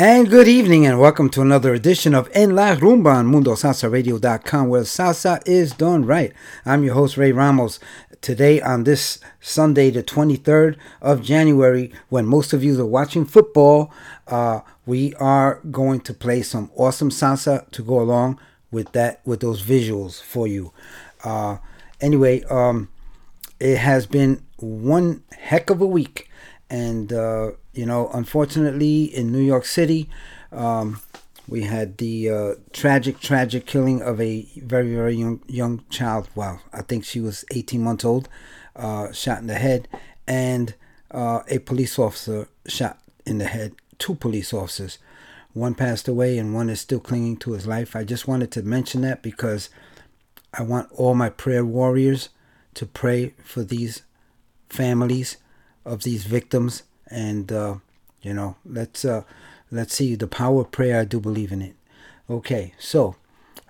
And good evening, and welcome to another edition of En La Rumba on MundoSalsaRadio.com, where salsa is done right. I'm your host, Ray Ramos. Today, on this Sunday, the 23rd of January, when most of you are watching football, uh, we are going to play some awesome salsa to go along with that, with those visuals for you. Uh, anyway, um, it has been one heck of a week. And, uh, you know, unfortunately, in New York City, um, we had the uh, tragic, tragic killing of a very, very young, young child. Wow, I think she was 18 months old, uh, shot in the head, and uh, a police officer shot in the head. Two police officers. One passed away, and one is still clinging to his life. I just wanted to mention that because I want all my prayer warriors to pray for these families of these victims and uh, you know let's uh, let's see. The power of prayer i do believe in it. Okay so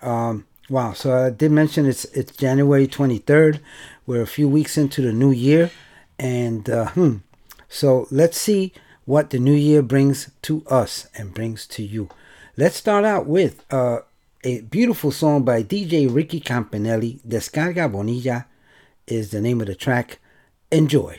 um, wow. So i did mention it's it's january 23rd we're a few weeks into the new year. And uh, hmm, so let's see what the new year brings to us and brings to you. Let's start out with uh, a beautiful song by dj ricky campanelli. Descarga bonilla is the name of the track. Enjoy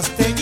llegaste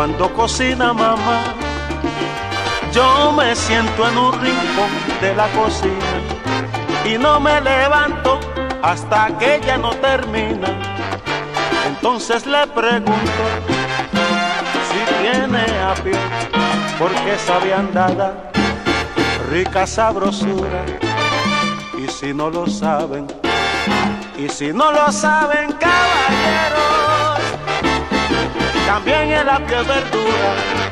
cuando cocina mamá. Yo me siento en un rincón de la cocina y no me levanto hasta que ella no termina. Entonces le pregunto si tiene apio, porque sabe andada, rica sabrosura. Y si no lo saben, y si no lo saben, caballeros también el apio es verdura.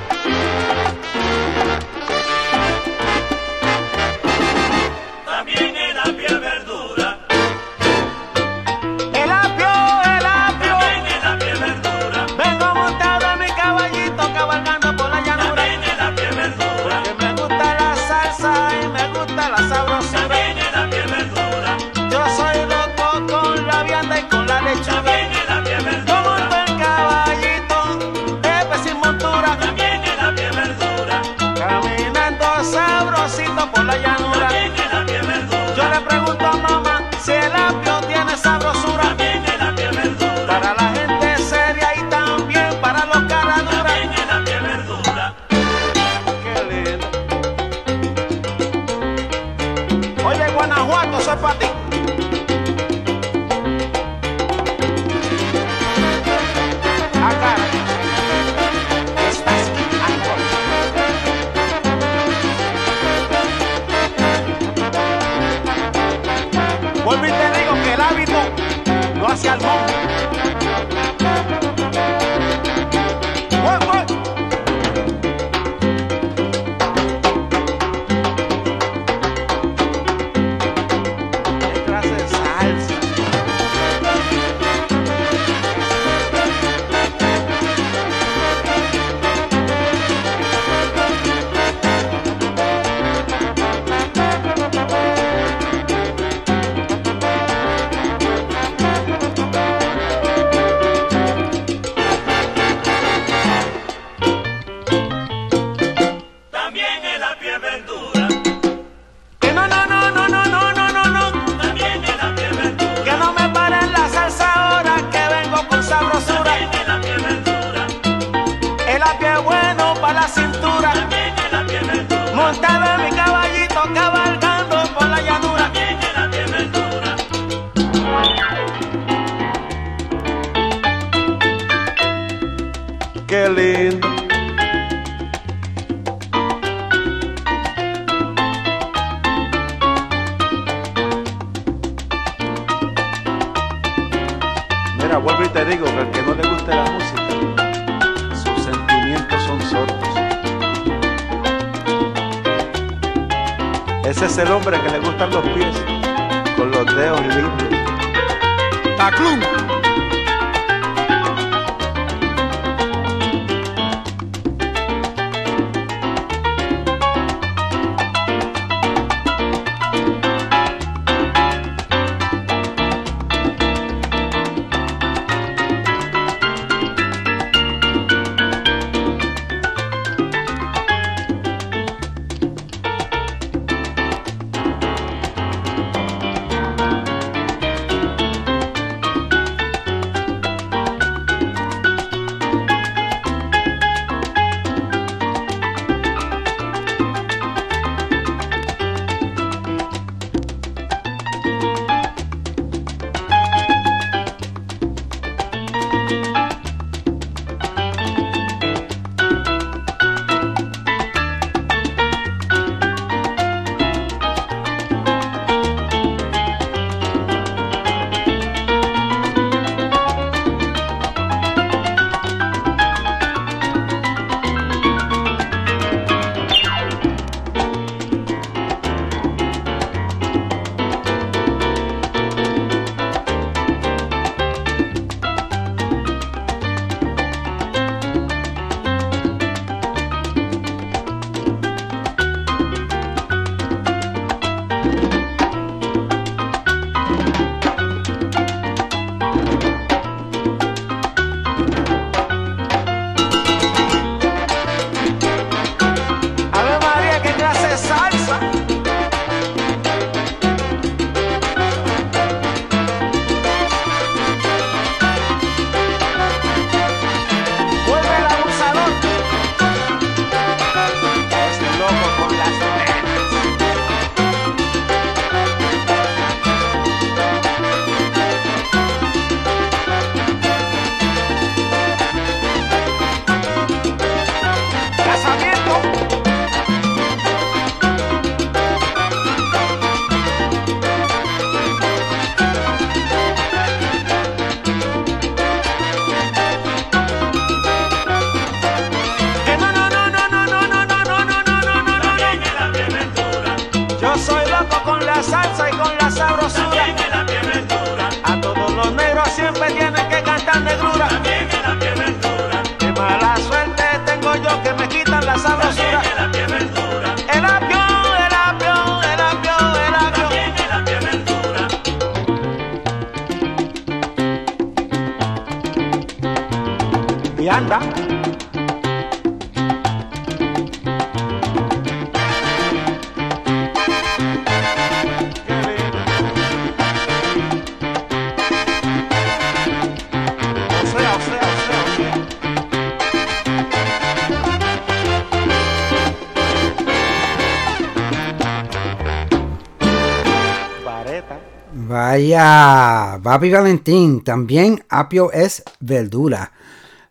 Bobby Valentín, también apio es verdura.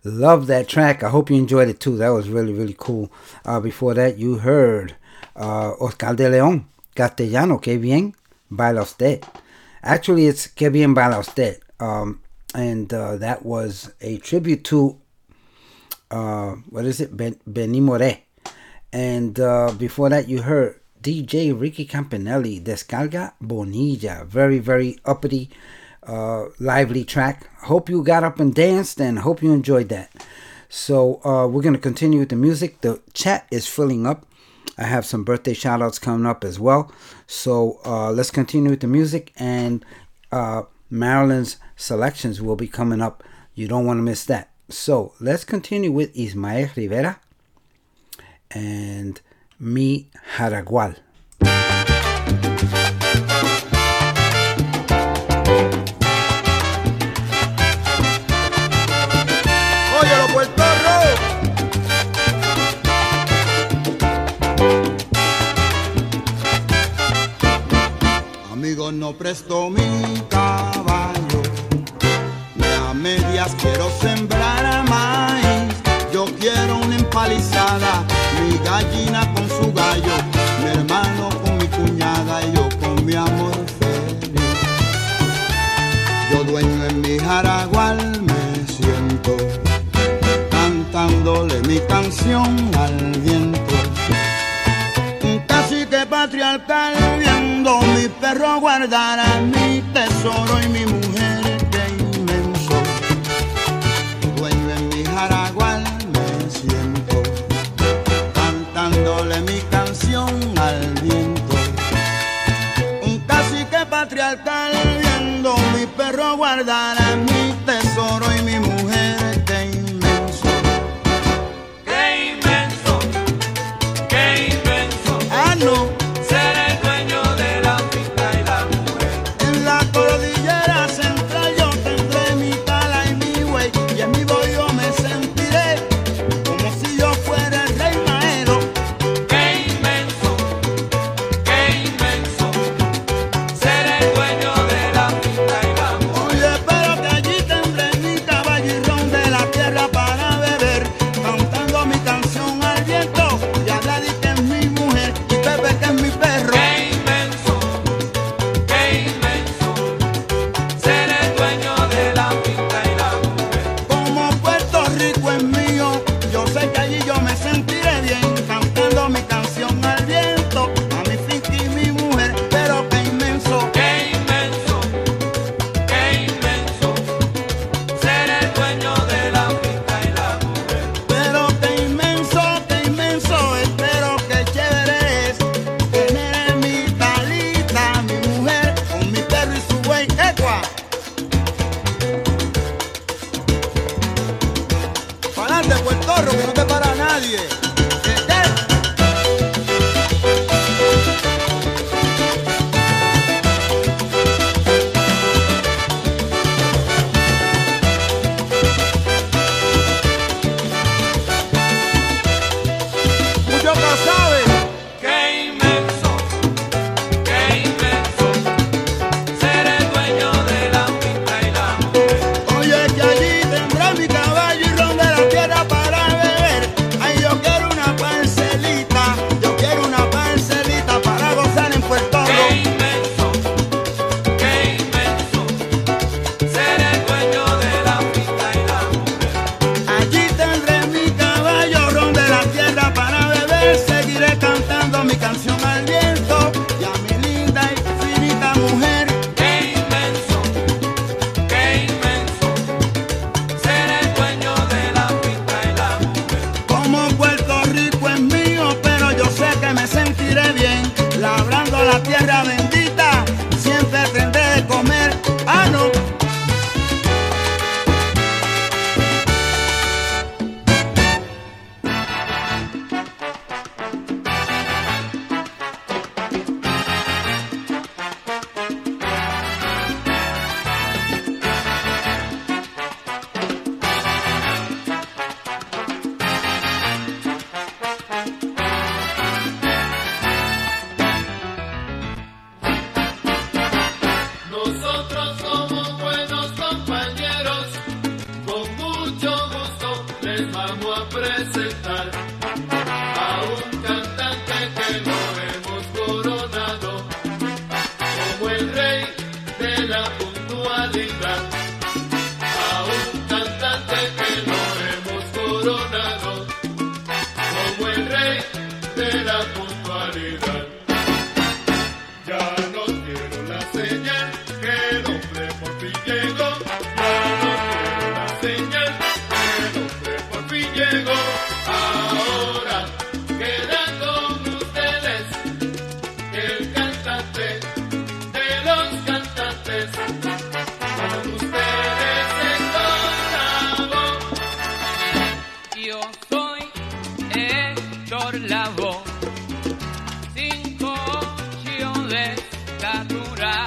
Love that track. I hope you enjoyed it too. That was really, really cool. Uh, before that, you heard uh, Oscar de León, Castellano, que bien baila usted. Actually, it's que bien baila usted. Um, and uh, that was a tribute to, uh, what is it? Ben, Benny More. And uh, before that, you heard DJ Ricky Campanelli, Descarga Bonilla. Very, very uppity, uh, lively track. Hope you got up and danced and hope you enjoyed that. So, uh, we're going to continue with the music. The chat is filling up. I have some birthday shout outs coming up as well. So, uh, let's continue with the music. And uh, Marilyn's selections will be coming up. You don't want to miss that. So, let's continue with Ismael Rivera and Mi Jaragual. no presto mi caballo, ni a medias quiero sembrar maíz. Yo quiero una empalizada, mi gallina con su gallo, mi hermano con mi cuñada y yo con mi amor feliz. Yo dueño en mi jaragual me siento, cantándole mi canción al patria viendo, mi perro guardará mi tesoro y mi mujer que inmenso. Dueño en mi jaragual me siento, cantándole mi canción al viento. Un cacique patria viendo, mi perro guardará ditadura.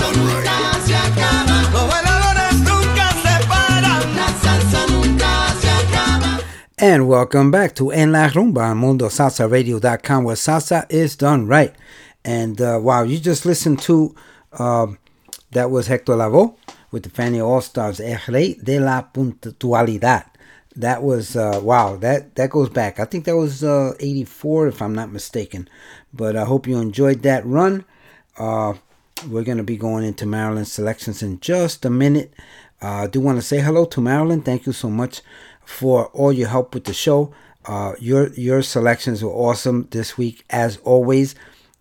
And welcome back to En La Rumba on MundoSalsaRadio.com where salsa is done right. And uh, wow, you just listened to, um, that was Hector Lavoe with the Fania All Stars, El de la Puntualidad. That was, uh, wow, that, that goes back. I think that was uh, 84 if I'm not mistaken. But I hope you enjoyed that run. Uh, we're going to be going into Marilyn's selections in just a minute. Uh, I do want to say hello to Marilyn. Thank you so much for all your help with the show. Uh, your your selections were awesome this week, as always.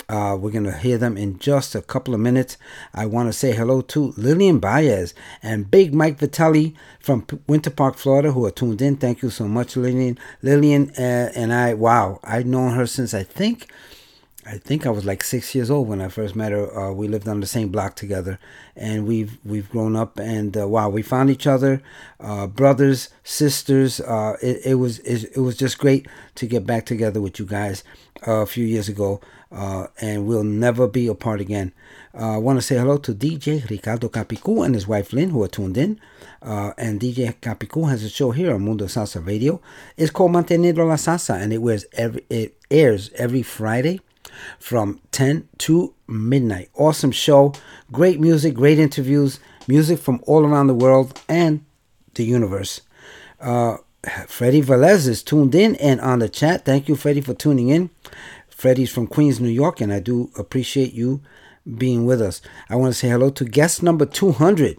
Uh, we're gonna hear them in just a couple of minutes. I want to say hello to Lillian Baez and Big Mike Vitelli from P- Winter Park, Florida, who are tuned in. Thank you so much, Lillian. Lillian uh, and I, wow, I've known her since I think I think I was like six years old when I first met her. Uh, we lived on the same block together, and we've we've grown up. And uh, wow, we found each other, uh, brothers, sisters. Uh, it, it was it, it was just great to get back together with you guys uh, a few years ago, uh, and we'll never be apart again. I want to say hello to DJ Ricardo Capicu and his wife Lynn, who are tuned in. And DJ Capicu has a show here on Mundo Salsa Radio. It's called Manteniendo la Salsa, and it wears every it airs every Friday from 10 to midnight. Awesome show, great music, great interviews, music from all around the world and the universe. Uh, Freddie Velez is tuned in and on the chat. Thank you, Freddie, for tuning in. Freddie's from Queens, New York, and I do appreciate you being with us. I want to say hello to guest number 200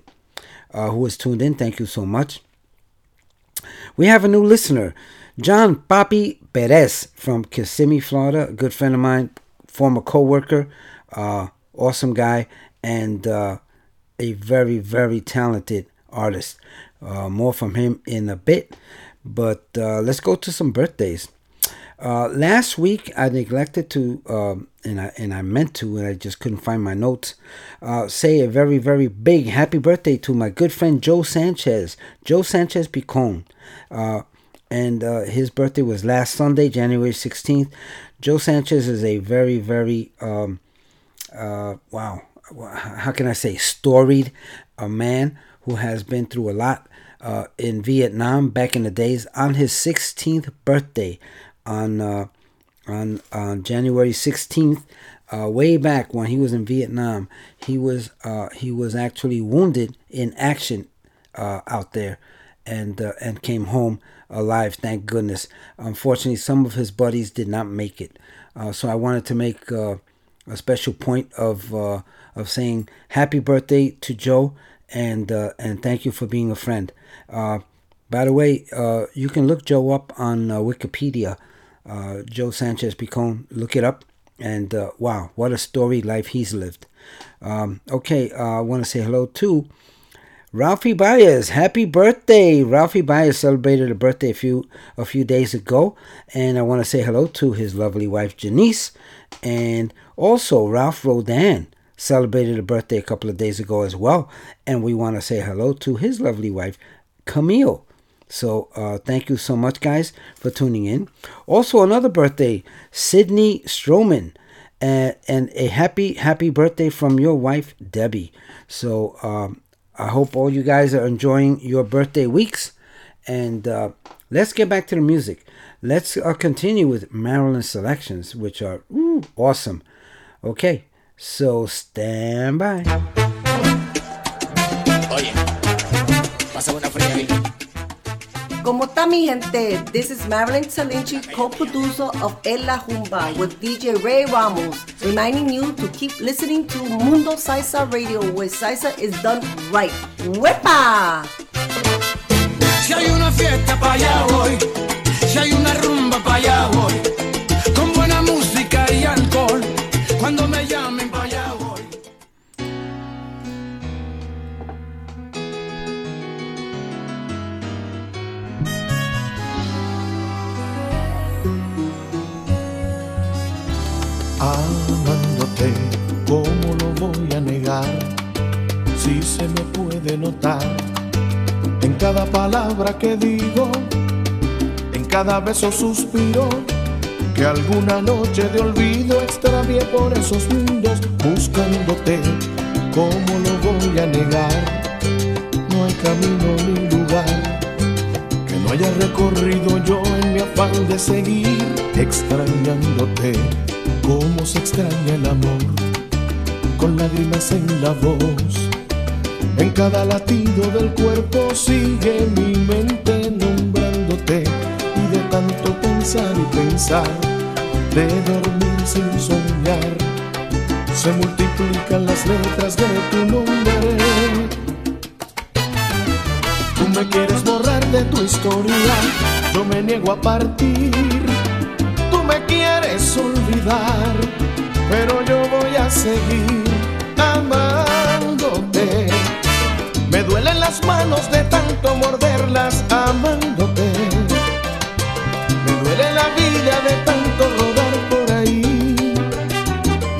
uh, who is tuned in. Thank you so much. We have a new listener, John Papi Perez from Kissimmee, Florida, a good friend of mine, former co-worker, uh, awesome guy, and uh, a very, very talented artist. Uh, more from him in a bit, but uh, let's go to some birthdays. Uh, last week I neglected to, um, and I and I meant to, and I just couldn't find my notes. Uh, say a very very big happy birthday to my good friend Joe Sanchez, Joe Sanchez Picon, uh, and uh, his birthday was last Sunday, January sixteenth. Joe Sanchez is a very very um, uh, wow, how can I say storied a man who has been through a lot uh, in Vietnam back in the days. On his 16th birthday, on uh, on on January 16th, uh, way back when he was in Vietnam, he was uh, he was actually wounded in action uh, out there, and uh, and came home alive. Thank goodness. Unfortunately, some of his buddies did not make it. Uh, so I wanted to make uh, a special point of uh, of saying happy birthday to Joe and uh, and thank you for being a friend. Uh, by the way, uh, you can look Joe up on Wikipedia. Joe Sanchez Picon, look it up, and wow, what a story life he's lived. Um, okay, I want to say hello to Ralphie Baez. Happy birthday! Ralphie Baez celebrated a birthday a few a few days ago, and I want to say hello to his lovely wife Janice, and also Ralph Rodan celebrated a birthday a couple of days ago as well, and we want to say hello to his lovely wife Camille. So uh, thank you so much, guys, for tuning in. Also, another birthday, Sydney Stroman, uh, and a happy happy birthday from your wife Debbie. So um, I hope all you guys are enjoying your birthday weeks, and uh, let's get back to the music. Let's uh, continue with Marilyn selections, which are ooh, awesome. Okay, so stand by. Oye, pasa Como está mi gente, this is Marilyn Salinchi, co-producer of En La Rumba with DJ Ray Ramos, reminding you to keep listening to Mundo Salsa Radio, where salsa is done right. ¡Wepa! Si hay una fiesta allá voy, si hay una rumba allá voy, Sí se me puede notar en cada palabra que digo, en cada beso suspiro, que alguna noche de olvido extravié por esos mundos buscándote. ¿Cómo lo voy a negar? No hay camino ni lugar que no haya recorrido yo en mi afán de seguir extrañándote. Cómo se extraña el amor con lágrimas en la voz. En cada latido del cuerpo sigue mi mente nombrándote y de tanto pensar y pensar, de dormir sin soñar, se multiplican las letras de tu nombre. Tú me quieres borrar de tu historia, yo me niego a partir. Tú me quieres olvidar, pero yo voy a seguir amándote. Me duelen las manos de tanto morderlas amándote. Me duele la vida de tanto rodar por ahí,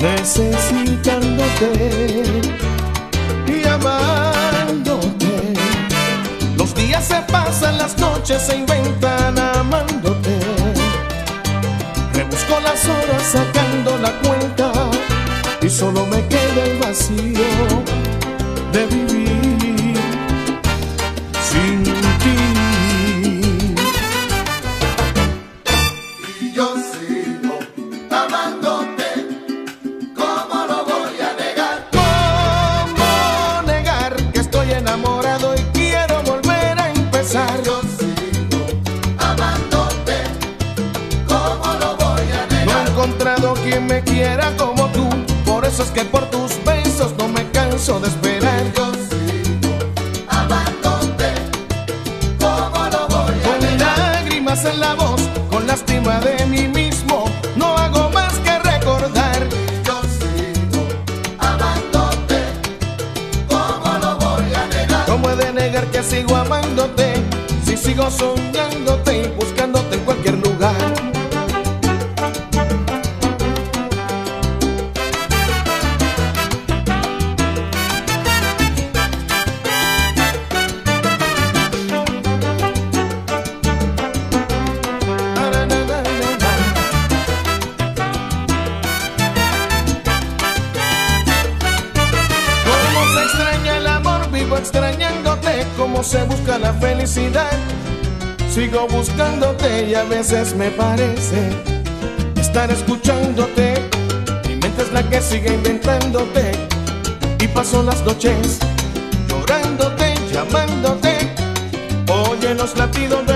necesitándote y amándote. Los días se pasan, las noches se inventan amándote. Rebusco las horas sacando la cuenta y solo me queda el vacío de vivir veces me parece estar escuchándote. Mi mente es la que sigue inventándote y paso las noches llorándote, llamándote. Oye los latidos de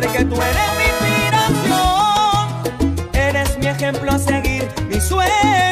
saber que tú eres mi inspiración, eres mi ejemplo a seguir, mi sueño.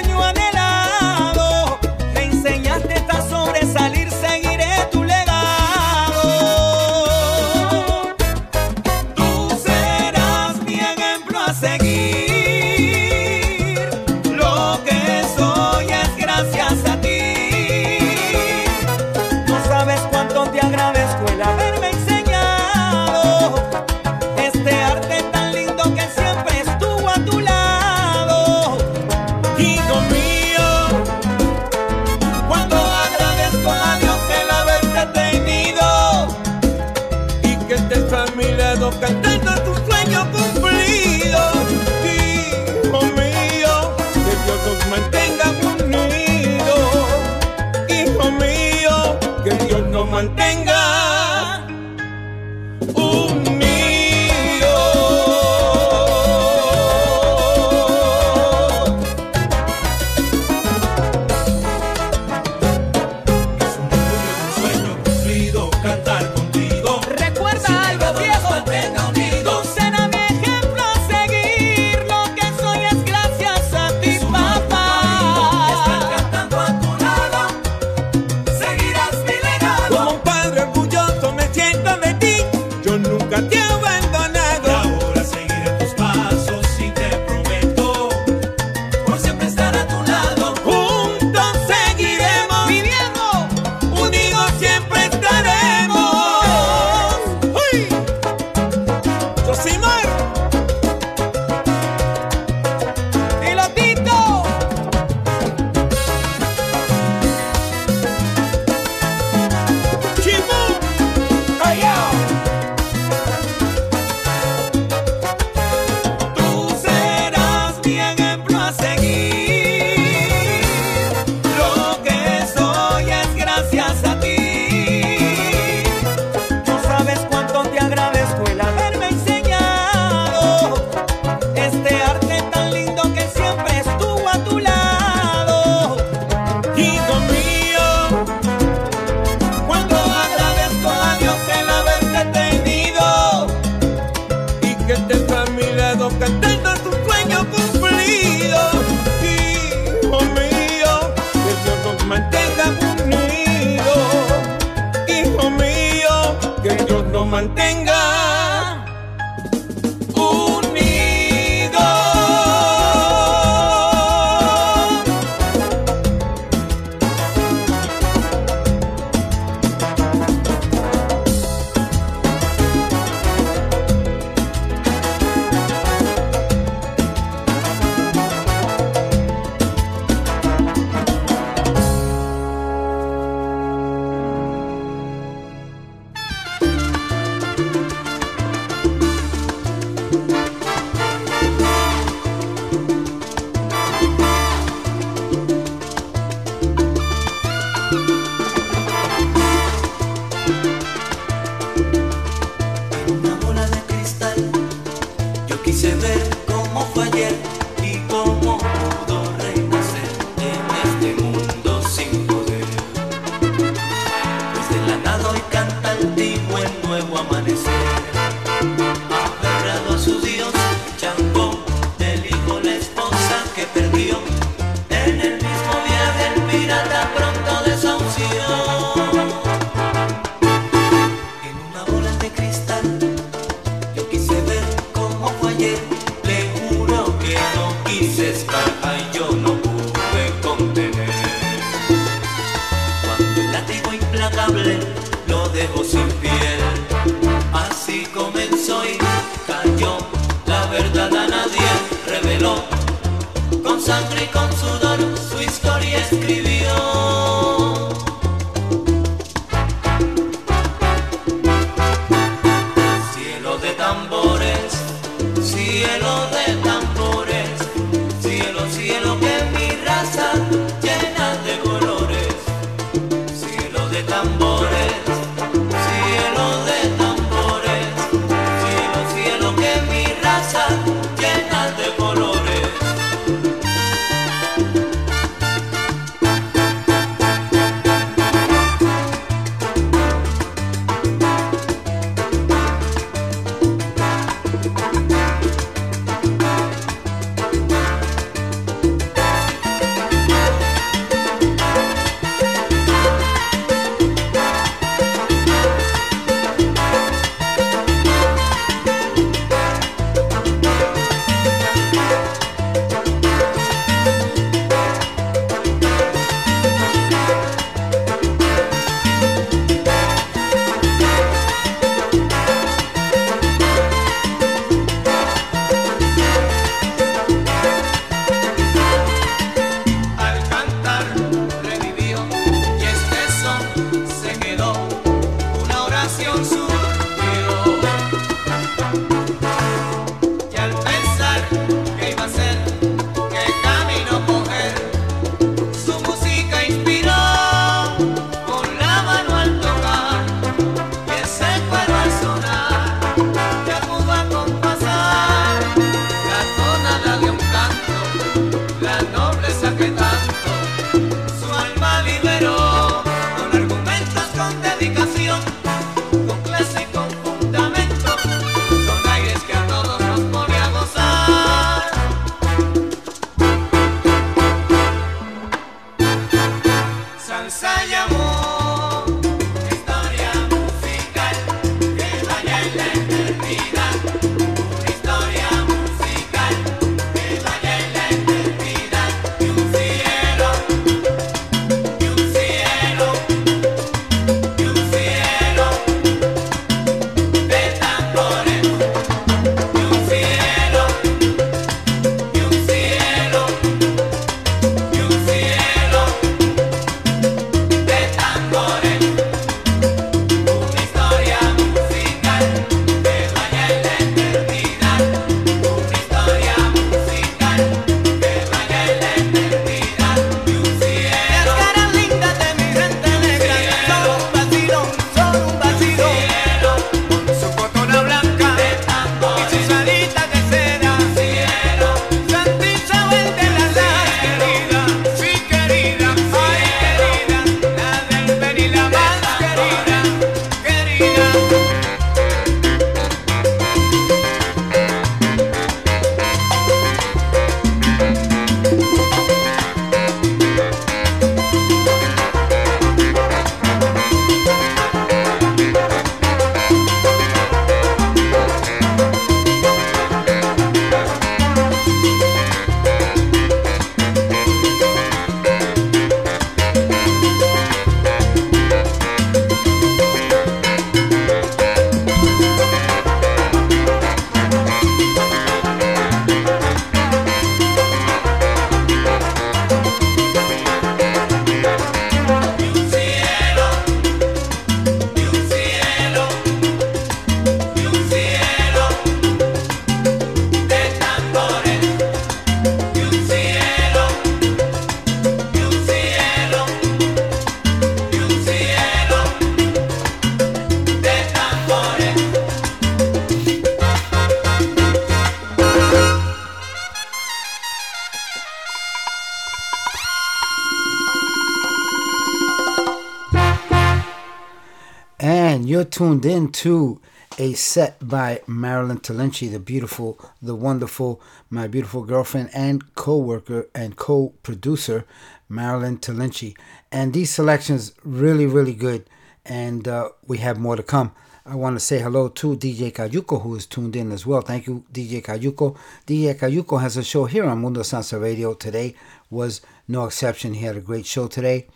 Tuned in to a set by Marilyn Talenci, the beautiful, the wonderful, my beautiful girlfriend and co-worker and co-producer, Marilyn Talenci. And these selections really, really good. And uh, we have more to come. I want to say hello to DJ Cayuco, who is tuned in as well. Thank you, DJ Cayuco. DJ Cayuco has a show here on Mundo Salsa Radio. Today was no exception. He had a great show today.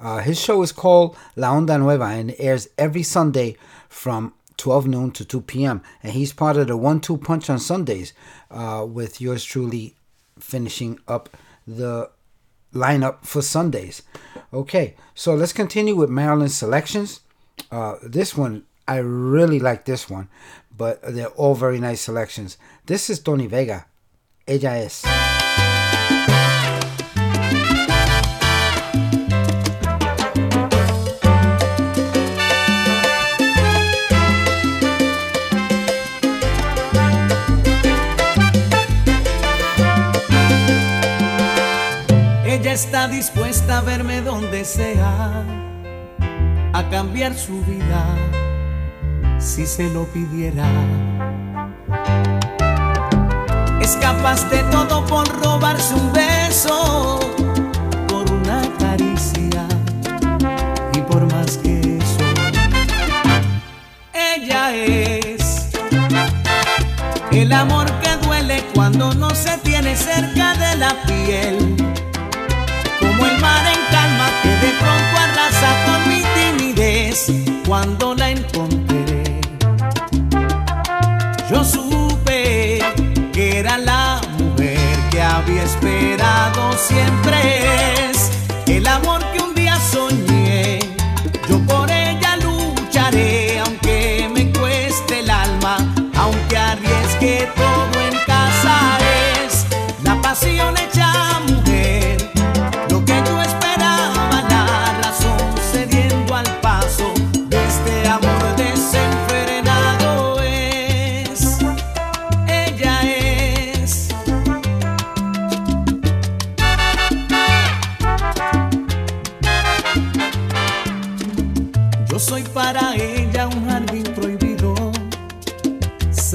Uh, his show is called La Onda Nueva and airs every Sunday from 12 noon to 2 p.m. And he's part of the one two punch on Sundays uh, with yours truly finishing up the lineup for Sundays. Okay, so let's continue with Marilyn's selections. Uh, this one, I really like this one, but they're all very nice selections. This is Tony Vega. Ella es. Está dispuesta a verme donde sea, a cambiar su vida si se lo pidiera. Es capaz de todo por robarse un beso, por una caricia y por más que eso. Ella es el amor que duele cuando no se tiene cerca de la piel en calma que de pronto arrasa con mi timidez cuando la encontré. Yo supe que era la mujer que había esperado siempre el amor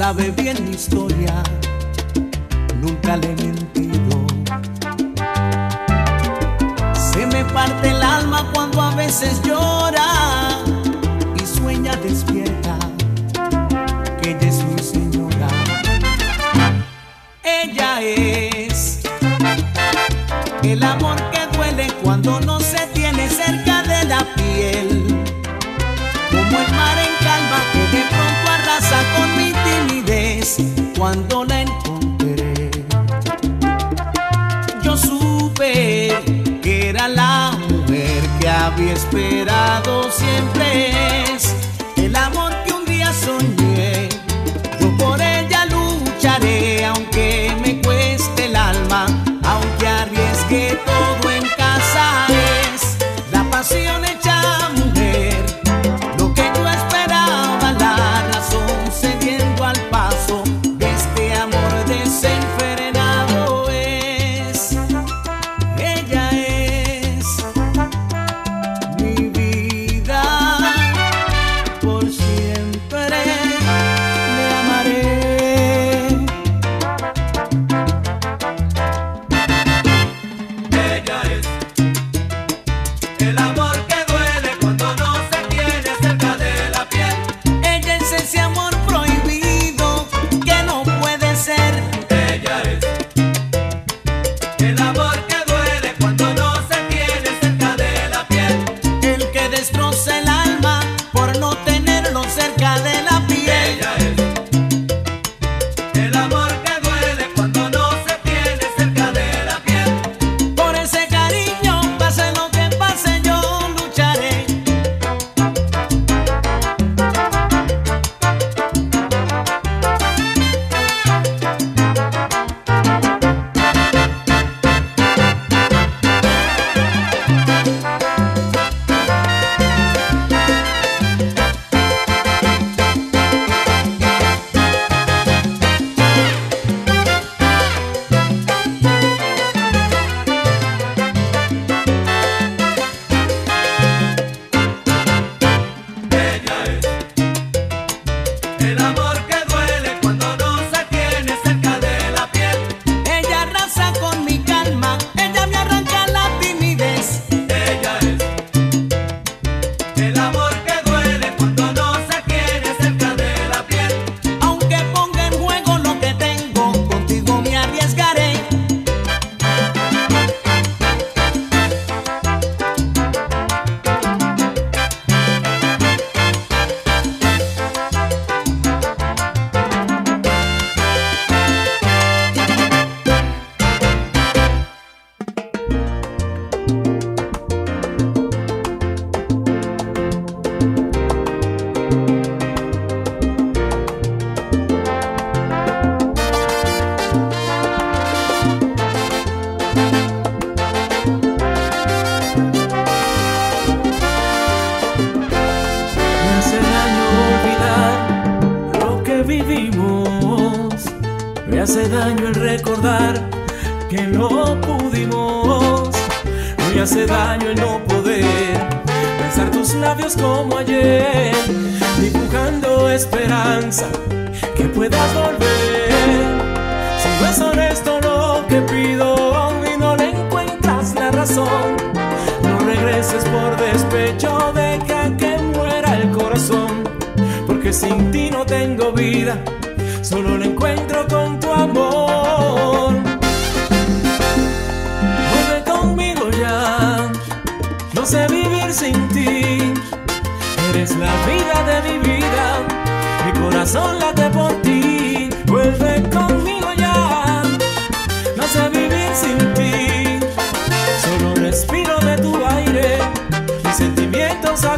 sabe bien mi historia, nunca le he mentido. Se me parte el alma cuando a veces llora y sueña despierta que ella es mi señora. Ella es el amor que duele cuando no se tiene cerca de la piel, como el mar. cuando la encontré. Yo supe que era la mujer que había esperado siempre.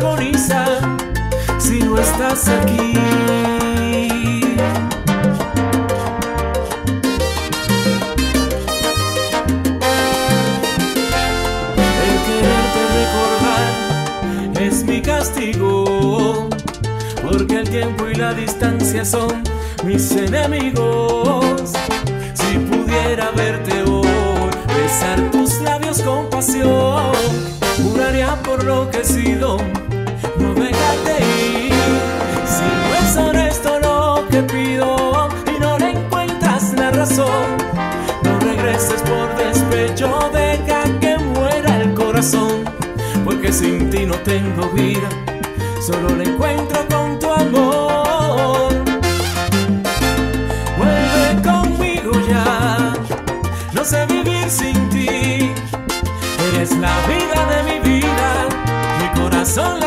agoniza si no estás aquí. El quererte recordar es mi castigo, porque el tiempo y la distancia son mis enemigos. Si pudiera verte hoy, besar tus labios con pasión, juraría por lo que he sido no tengo vida, solo la encuentro con tu amor. Vuelve conmigo ya, no sé vivir sin ti, eres la vida de mi vida, mi corazón la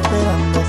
esperando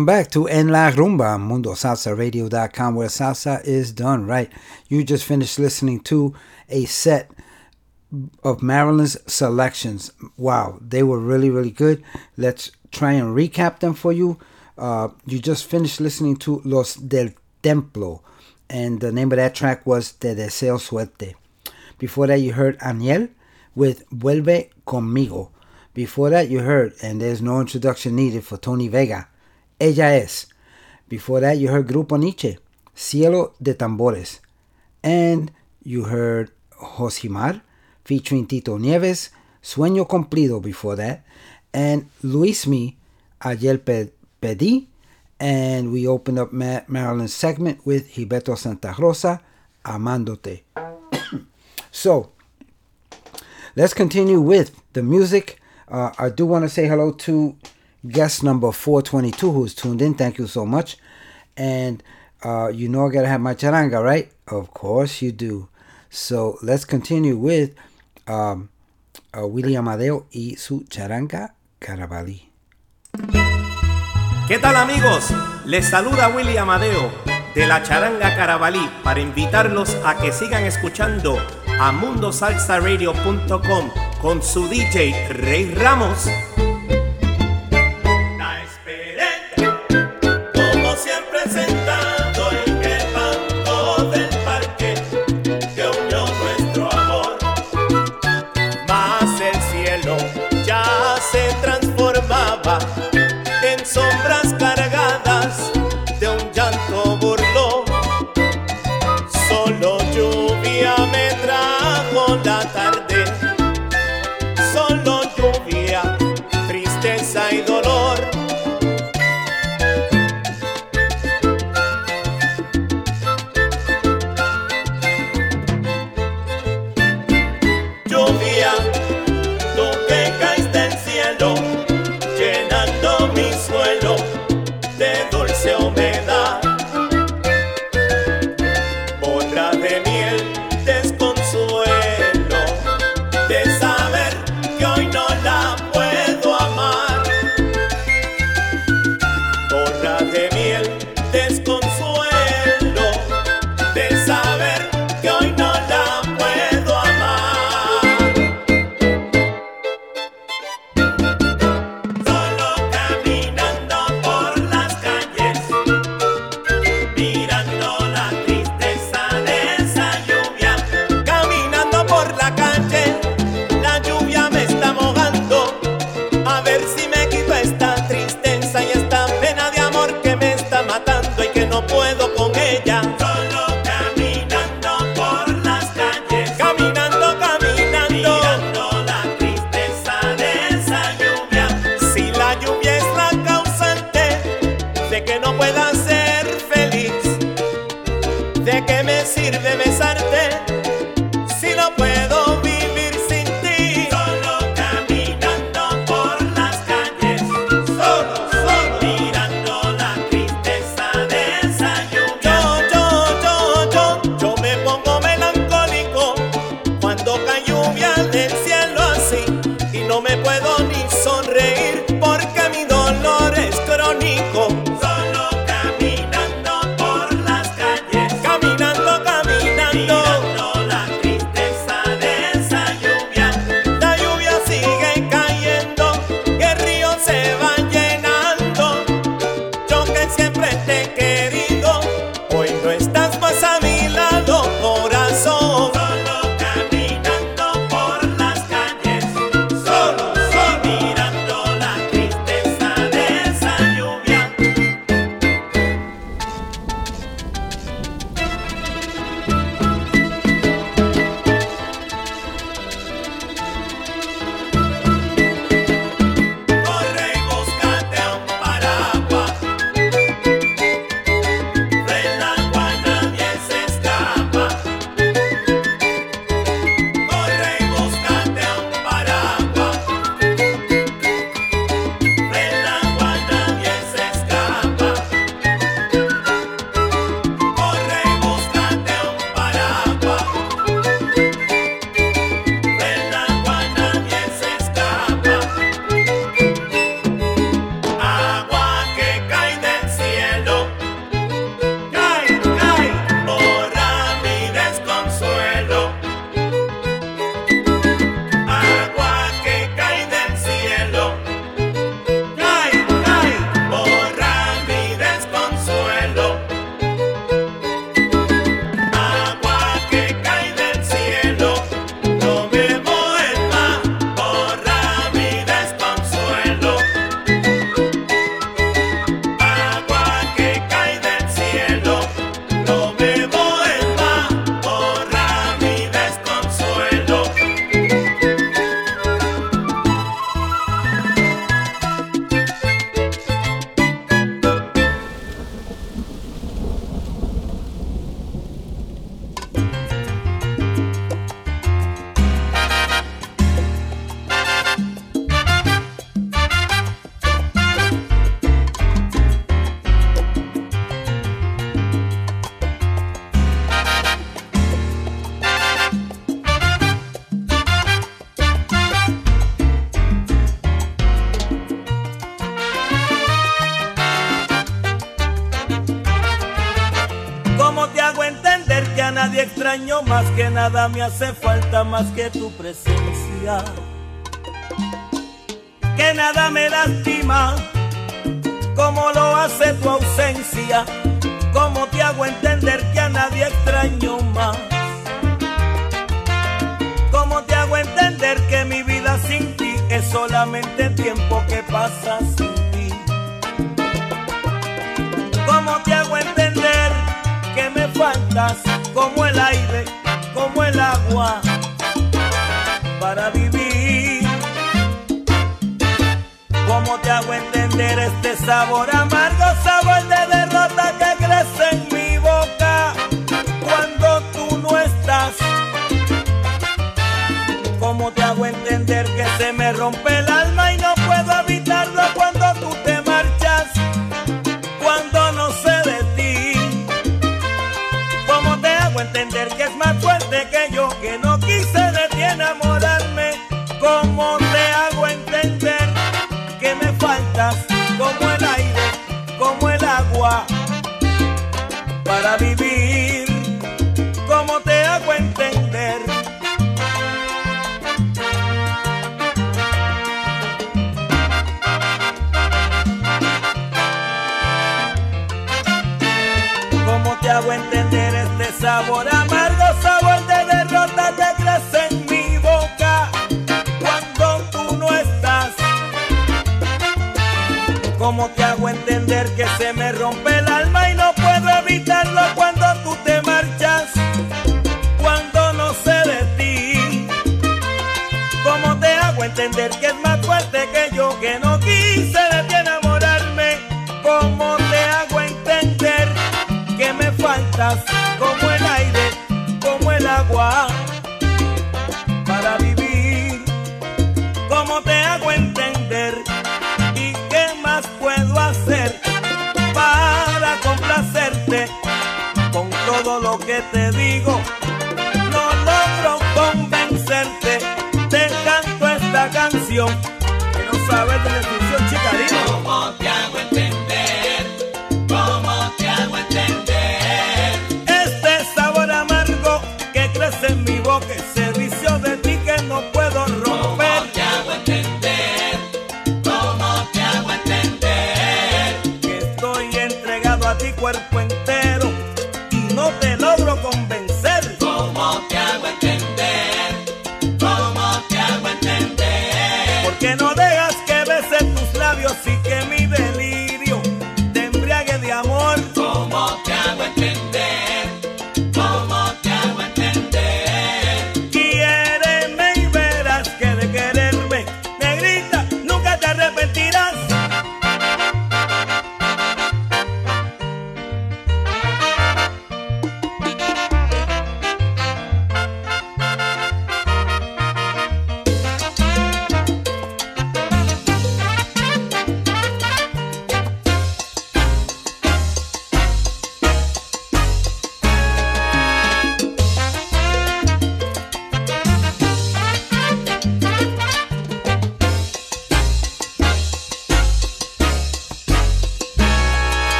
welcome back to En La Rumba, MundoSalsaRadio.com, where salsa is done right. You just finished listening to a set of Marilyn's selections. Wow, they were really, really good. Let's try and recap them for you. Uh, you just finished listening to Los del Templo, and the name of that track was Te Deseo Suerte. Before that, you heard Aniel with Vuelve Conmigo. Before that, you heard, and there's no introduction needed for Tony Vega, Ella Es. Before that, you heard Grupo Niche, Cielo de Tambores. And you heard Josimar featuring Tito Nieves, Sueño Cumplido before that. And Luismi, Ayer Pe- Pedí. And we opened up Ma- Marilyn's segment with Gilberto Santa Rosa, Amándote. so, let's continue with the music. Uh, I do want to say hello to guest number 422 who's tuned in. Thank you so much. And uh, you know I gotta have my charanga, right? Of course you do. So let's continue with um, uh, Willie Amadeo y su charanga Carabalí. ¿Qué tal amigos? Les saluda Willy Amadeo de la Charanga Carabalí para invitarlos a que sigan escuchando a mundosalsaradio.com con su DJ Rey Ramos.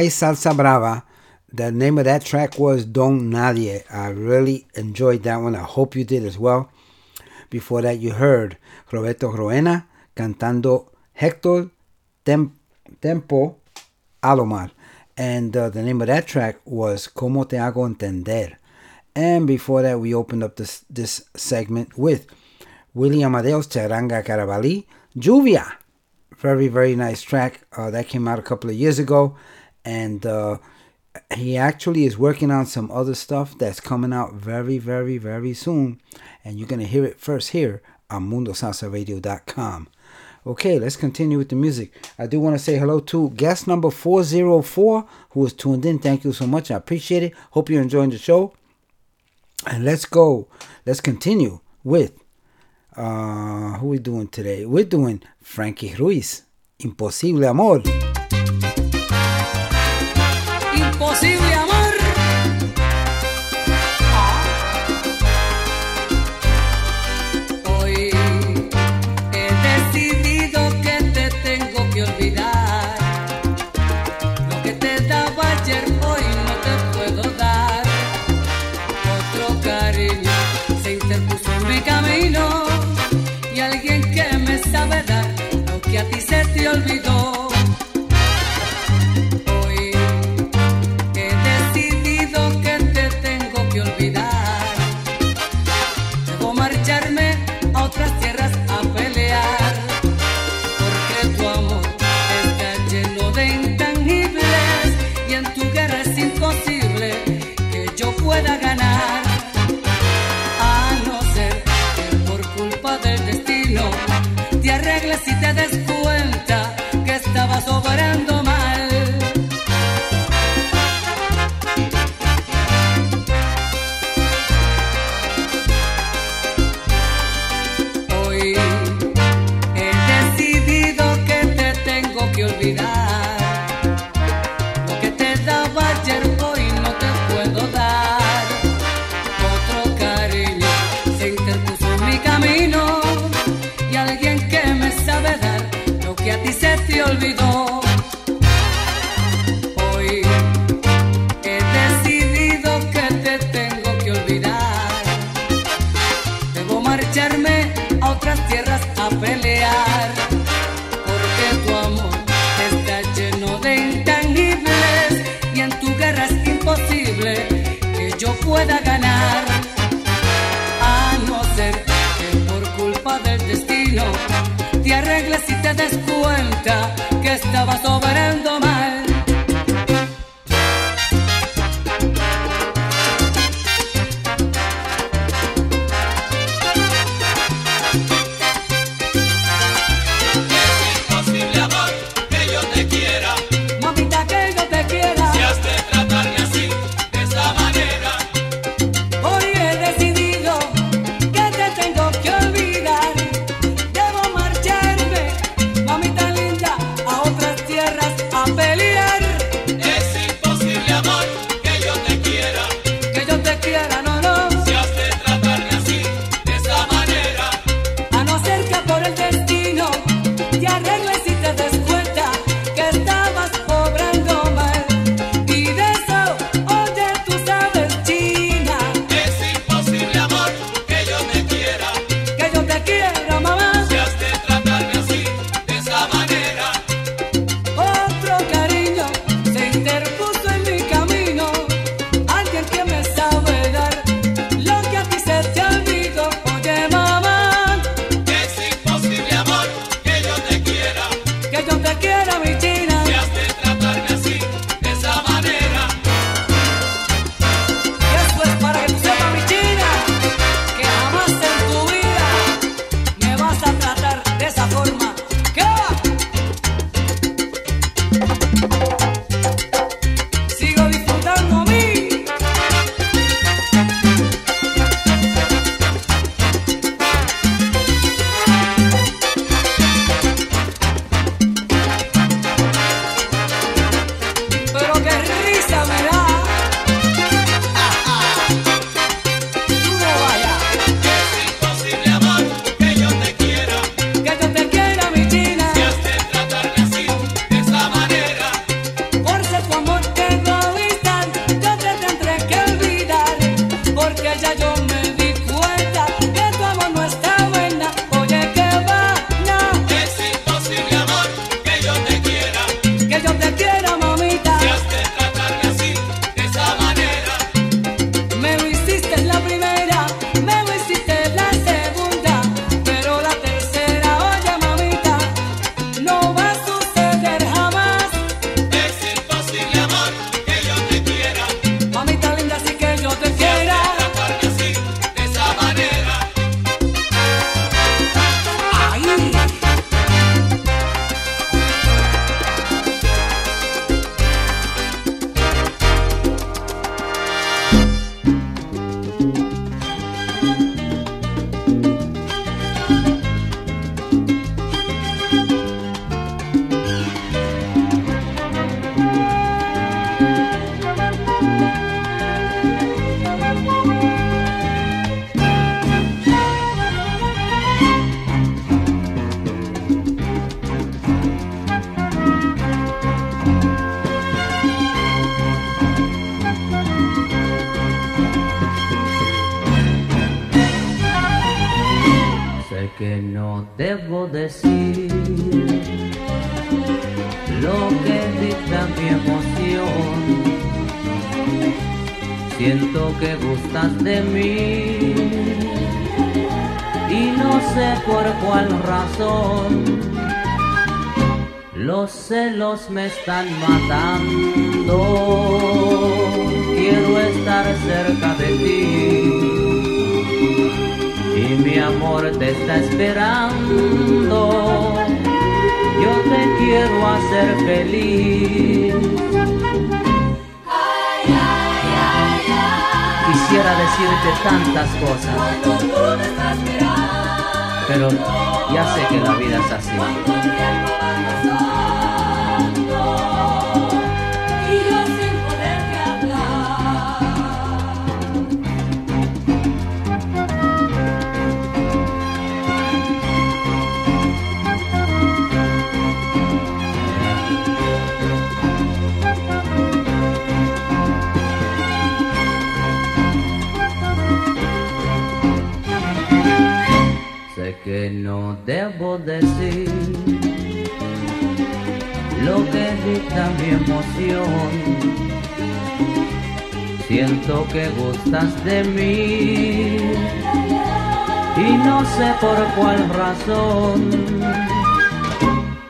Lenguay Salsa Brava. The name of that track was Don Nadie. I really enjoyed that one. I hope you did as well. Before that, you heard Roberto Roena cantando Hector Tem- Tempo Alomar. And uh, the name of that track was Como Te Hago Entender. And before that, we opened up this, this segment with William Amadeo's Charanga Carabalí, Lluvia. Very, very nice track. Uh, that came out a couple of years ago. And uh, he actually is working on some other stuff that's coming out very, very, very soon. And you're to hear it first here on MundoSalsaRadio.com. Okay, let's continue with the music. I do want to say hello to guest number 404 who is tuned in. Thank you so much. I appreciate it. Hope you're enjoying the show. And let's go. Let's continue with uh who we doing today? We're doing Frankie Ruiz. Imposible Amor. Imposible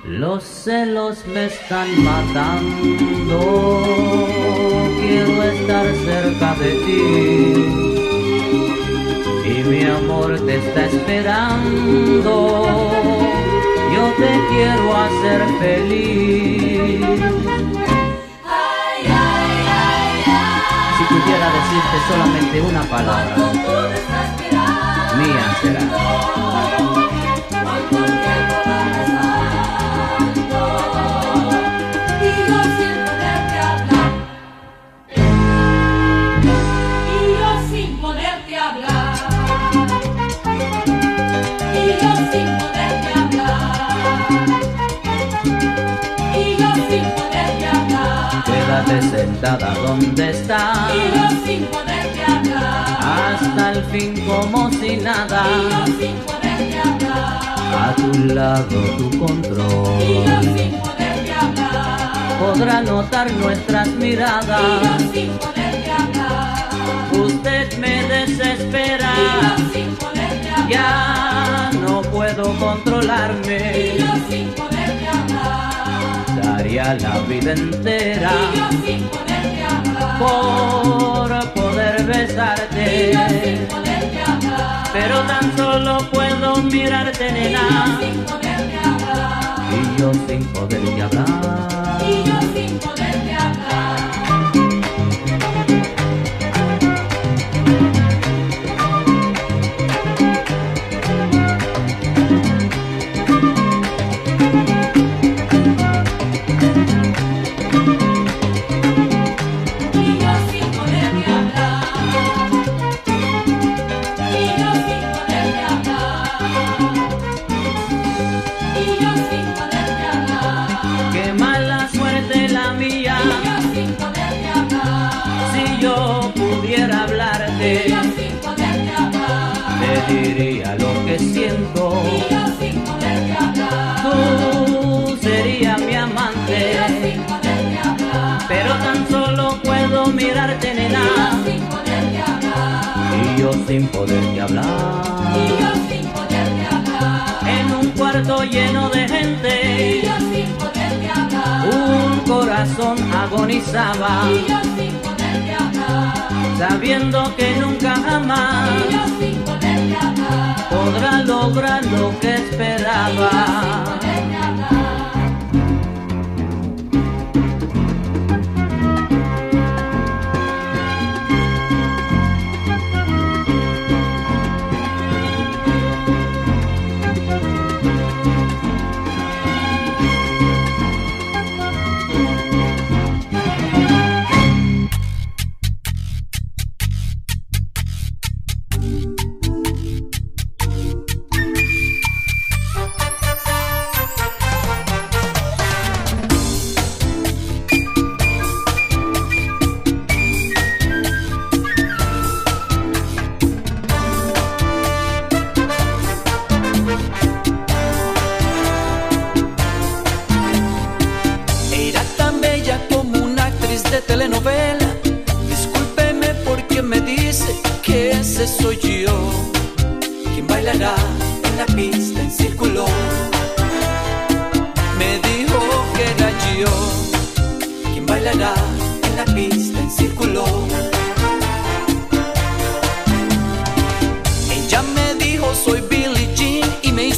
Los celos me están matando. Quiero estar cerca de ti y mi amor te está esperando. Yo te quiero hacer feliz. Si pudiera decirte solamente una palabra, mía será. Quédate sentada donde estás, Y yo sin poderte hablar. hasta el fin como si nada. Y yo sin poderte hablar. A tu lado tu Y yo control. sin poderte hablar. Podrá notar nuestras Y yo miradas. sin poderte hablar. Usted me desespera. Y yo sin poderte hablar. Ya no puedo controlarme. Y yo sin poderte hablar. Daría la vida entera Y yo sin poderte por poder Y besarte. yo sin poderte. Pero tan solo puedo mirarte, Y nena. yo sin poderte hablar. Y yo sin poderte hablar. Y yo sin poderte hablar. Y yo sin poderte hablar. En un cuarto lleno de gente. Y yo sin poderte hablar. Un corazón agonizaba. Y yo sin poderte hablar. Sabiendo que nunca jamás. Y yo sin poderte hablar. Podrá lograr lo que esperaba. Era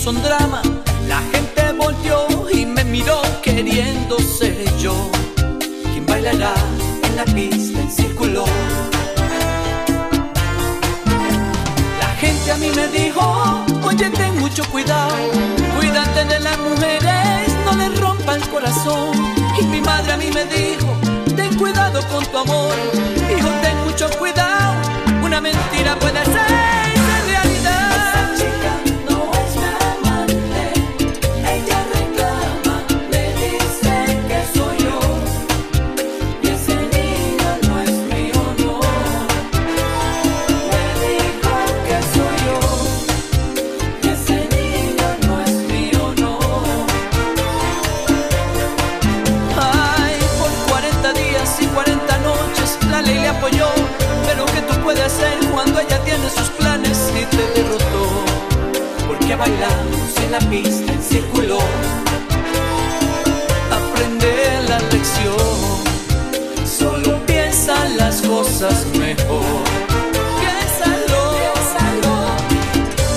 un drama. La gente volteó y me miró queriendo ser yo. Quien bailará en la pista en círculo. La gente a mí me dijo, oye ten mucho cuidado, cuídate de las mujeres, no les rompa el corazón. Y mi madre a mí me dijo, ten cuidado con tu amor, hijo ten mucho cuidado, una mentira puede ser la pista en aprende la lección, solo piensa las cosas mejor. Piénsalo,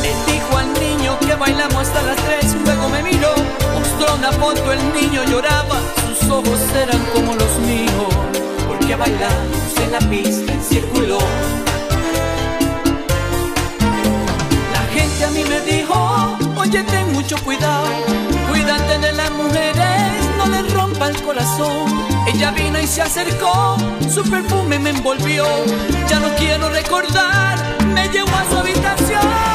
Le dijo al niño que bailamos hasta las tres, luego me miró, mostró una foto, el niño lloraba, sus ojos eran como los míos, porque bailamos en la pista en. Oye ten mucho cuidado, cuídate de las mujeres, no les rompa el corazón. Ella vino y se acercó, su perfume me envolvió, ya no quiero recordar, me llevó a su habitación.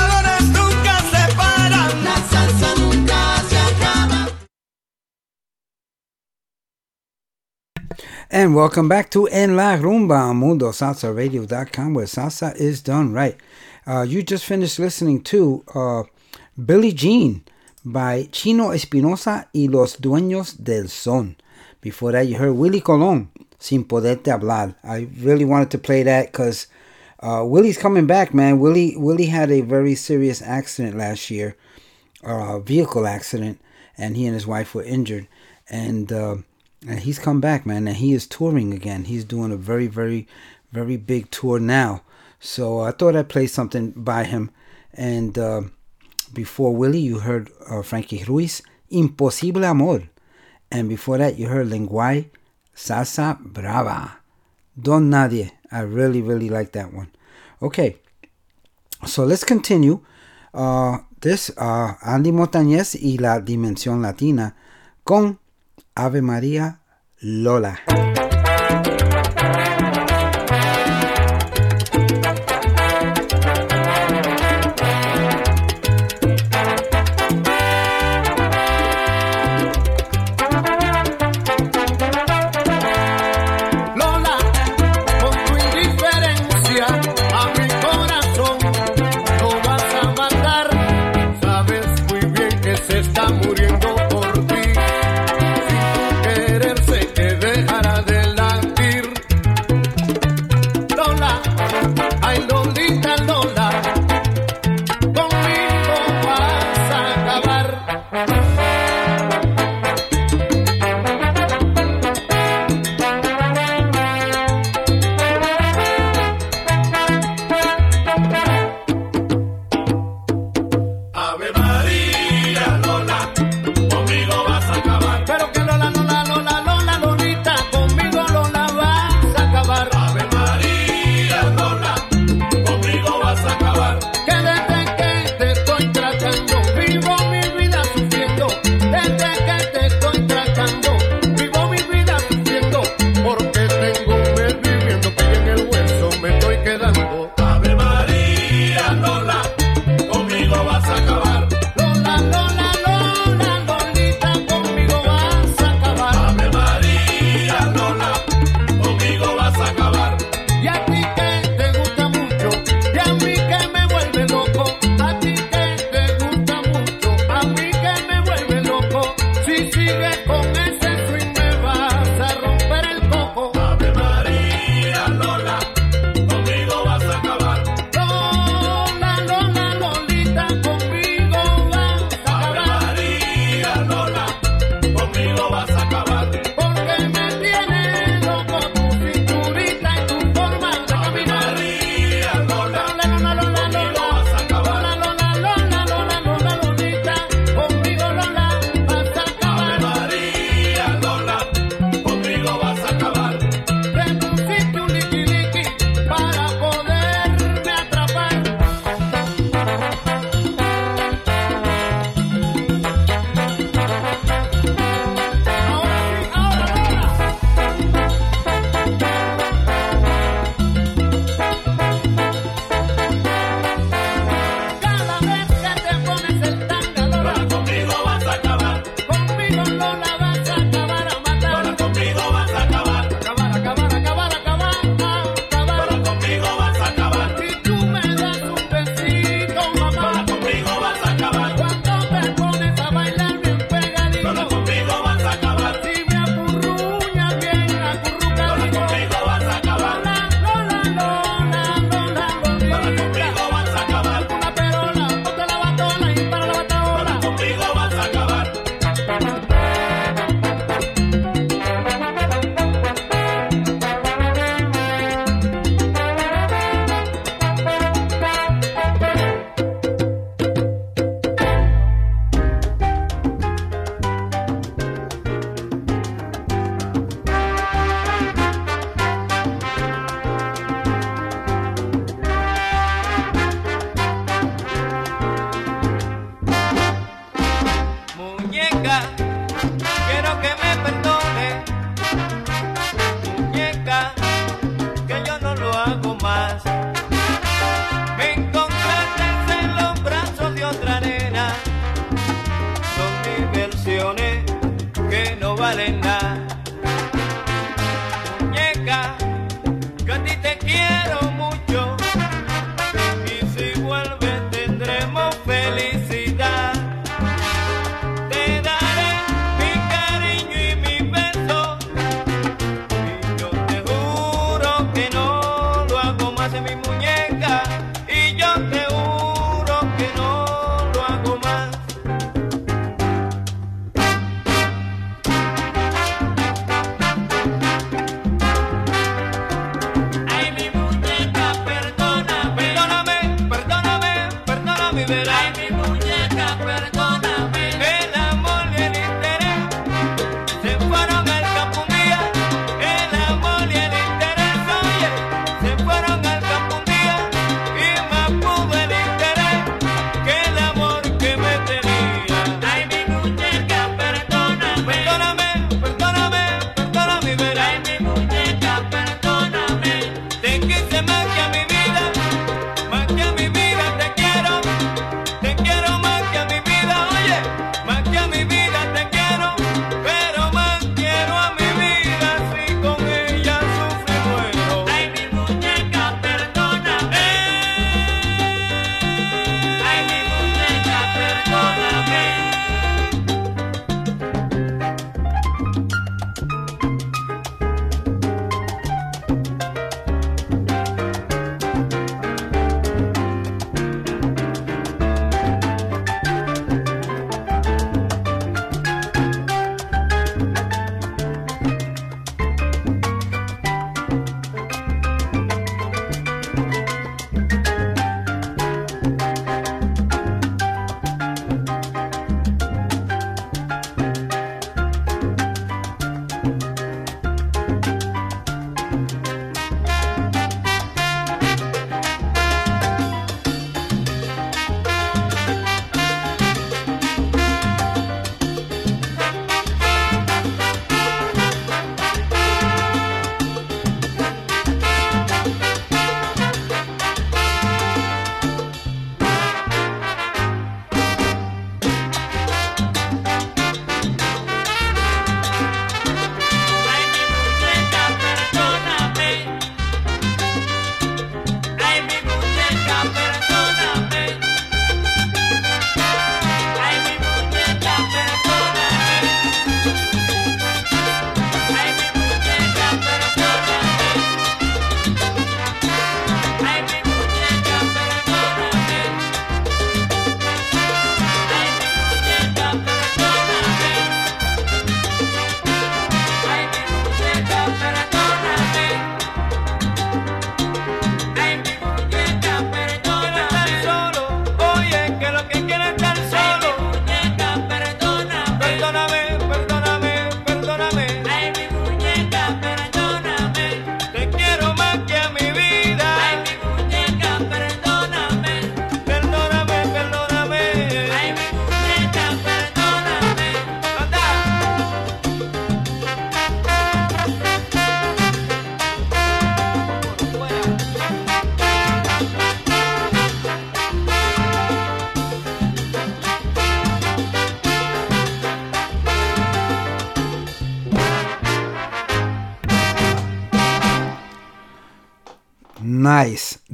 And welcome back to En La Rumba Mundo on MundoSalsaRadio.com where salsa is done right. Uh, you just finished listening to uh, Billie Jean by Chino Espinoza y Los Dueños del Son. Before that, you heard Willie Colon, Sin Poderte Hablar. I really wanted to play that because uh, Willie's coming back, man. Willie Willie had a very serious accident last year, uh, vehicle accident, and he and his wife were injured. And uh, and he's come back, man, and he is touring again. He's doing a very, very, very big tour now. So I thought I'd play something by him. And uh, before Willie, you heard uh, Frankie Ruiz, Imposible Amor. And before that, you heard Lenguay, Salsa Brava. Don Nadie. I really, really like that one. Okay, so let's continue. Uh, this uh, Andy Montañez y la Dimensión Latina con Ave María Lola.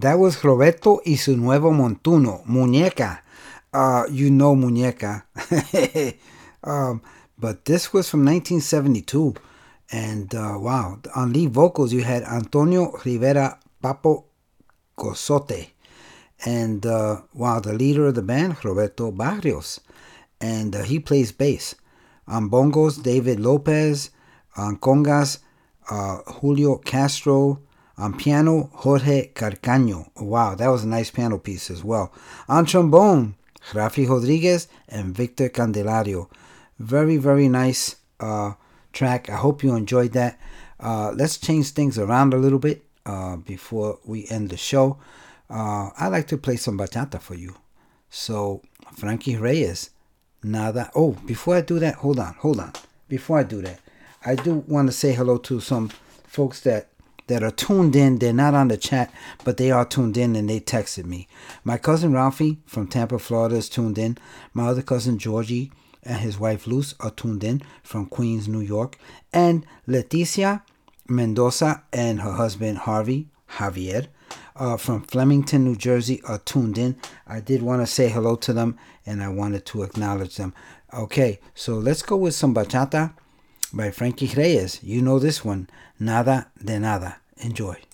That was Roberto y su nuevo montuno, Muñeca. Uh, you know Muñeca. um, but this was from 1972. And uh, wow, on lead vocals you had Antonio Rivera Papo Cosote. And uh, wow, the leader of the band, Roberto Barrios. And uh, he plays bass. On bongos, David Lopez. On congas, uh, Julio Castro. On piano, Jorge Carcaño. Wow, that was a nice piano piece as well. On trombone, Rafi Rodriguez and Victor Candelario. Very, very nice uh, track. I hope you enjoyed that. Uh, let's change things around a little bit uh, before we end the show. Uh, I like to play some bachata for you. So, Frankie Reyes, Nada. Oh, before I do that, hold on, hold on. Before I do that, I do want to say hello to some folks that that are tuned in. They're not on the chat, but they are tuned in and they texted me. My cousin Ralphie from Tampa, Florida is tuned in. My other cousin Georgie and his wife Luz are tuned in from Queens, New York. And Leticia Mendoza and her husband Harvey Javier uh, from Flemington, New Jersey are tuned in. I did want to say hello to them and I wanted to acknowledge them. Okay, so let's go with some bachata by Frankie Reyes. You know this one. Nada de nada. Enjoy.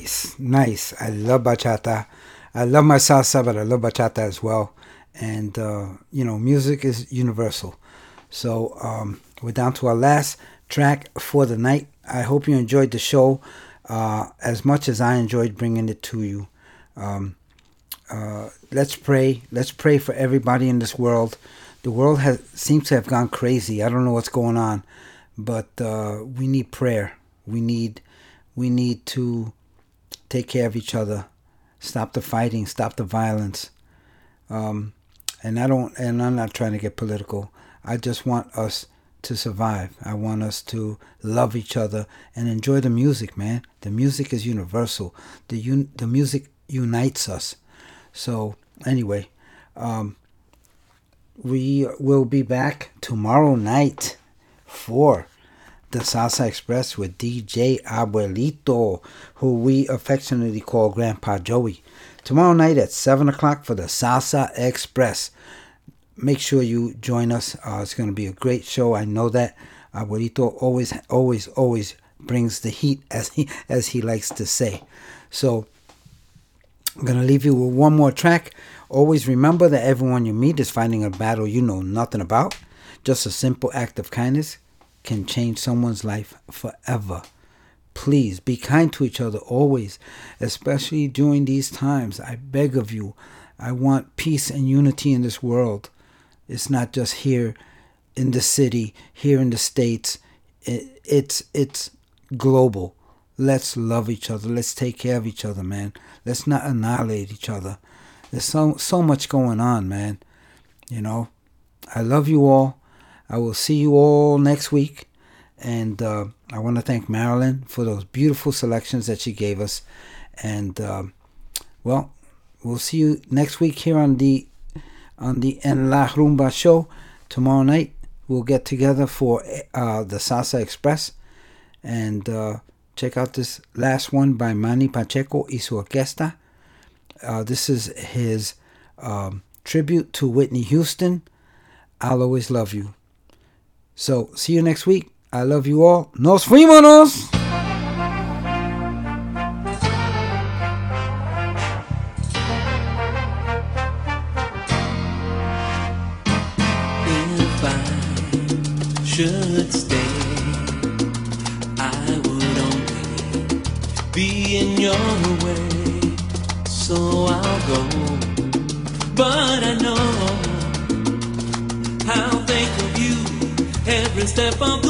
Nice, nice. I love bachata. I love my salsa, but I love bachata as well. And uh, you know, music is universal. So um, we're down to our last track for the night. I hope you enjoyed the show uh, as much as I enjoyed bringing it to you. Um, uh, let's pray. Let's pray for everybody in this world. The world has seems to have gone crazy. I don't know what's going on, but uh, we need prayer. We need we need to take care of each other. Stop the fighting. Stop the violence. Um, and I don't. And I'm not trying to get political. I just want us to survive. I want us to love each other and enjoy the music, man. The music is universal. The un- the music unites us. So anyway, um, we will be back tomorrow night for the Salsa Express with DJ Abuelito, who we affectionately call Grandpa Joey. Tomorrow night at 7 o'clock for the Salsa Express. Make sure you join us. Uh, it's going to be a great show. I know that. Abuelito always, always, always brings the heat, as he, as he likes to say. So, I'm going to leave you with one more track. Always remember that everyone you meet is fighting a battle you know nothing about. Just a simple act of kindness can change someone's life forever. Please be kind to each other always, especially during these times. I beg of you. I want peace and unity in this world. It's not just here in the city, here in the states. It, it's it's global. Let's love each other. Let's take care of each other, man. Let's not annihilate each other. There's so so much going on, man. You know, I love you all. I will see you all next week. And uh, I want to thank Marilyn for those beautiful selections that she gave us. And um, well, we'll see you next week here on the on the En La Rumba show. Tomorrow night we'll get together for uh, the Salsa Express and uh, check out this last one by Manny Pacheco y su orquesta. Uh, this is his um, tribute to Whitney Houston. I'll always love you. So, see you next week. I love you all. Nos fuimos! Step of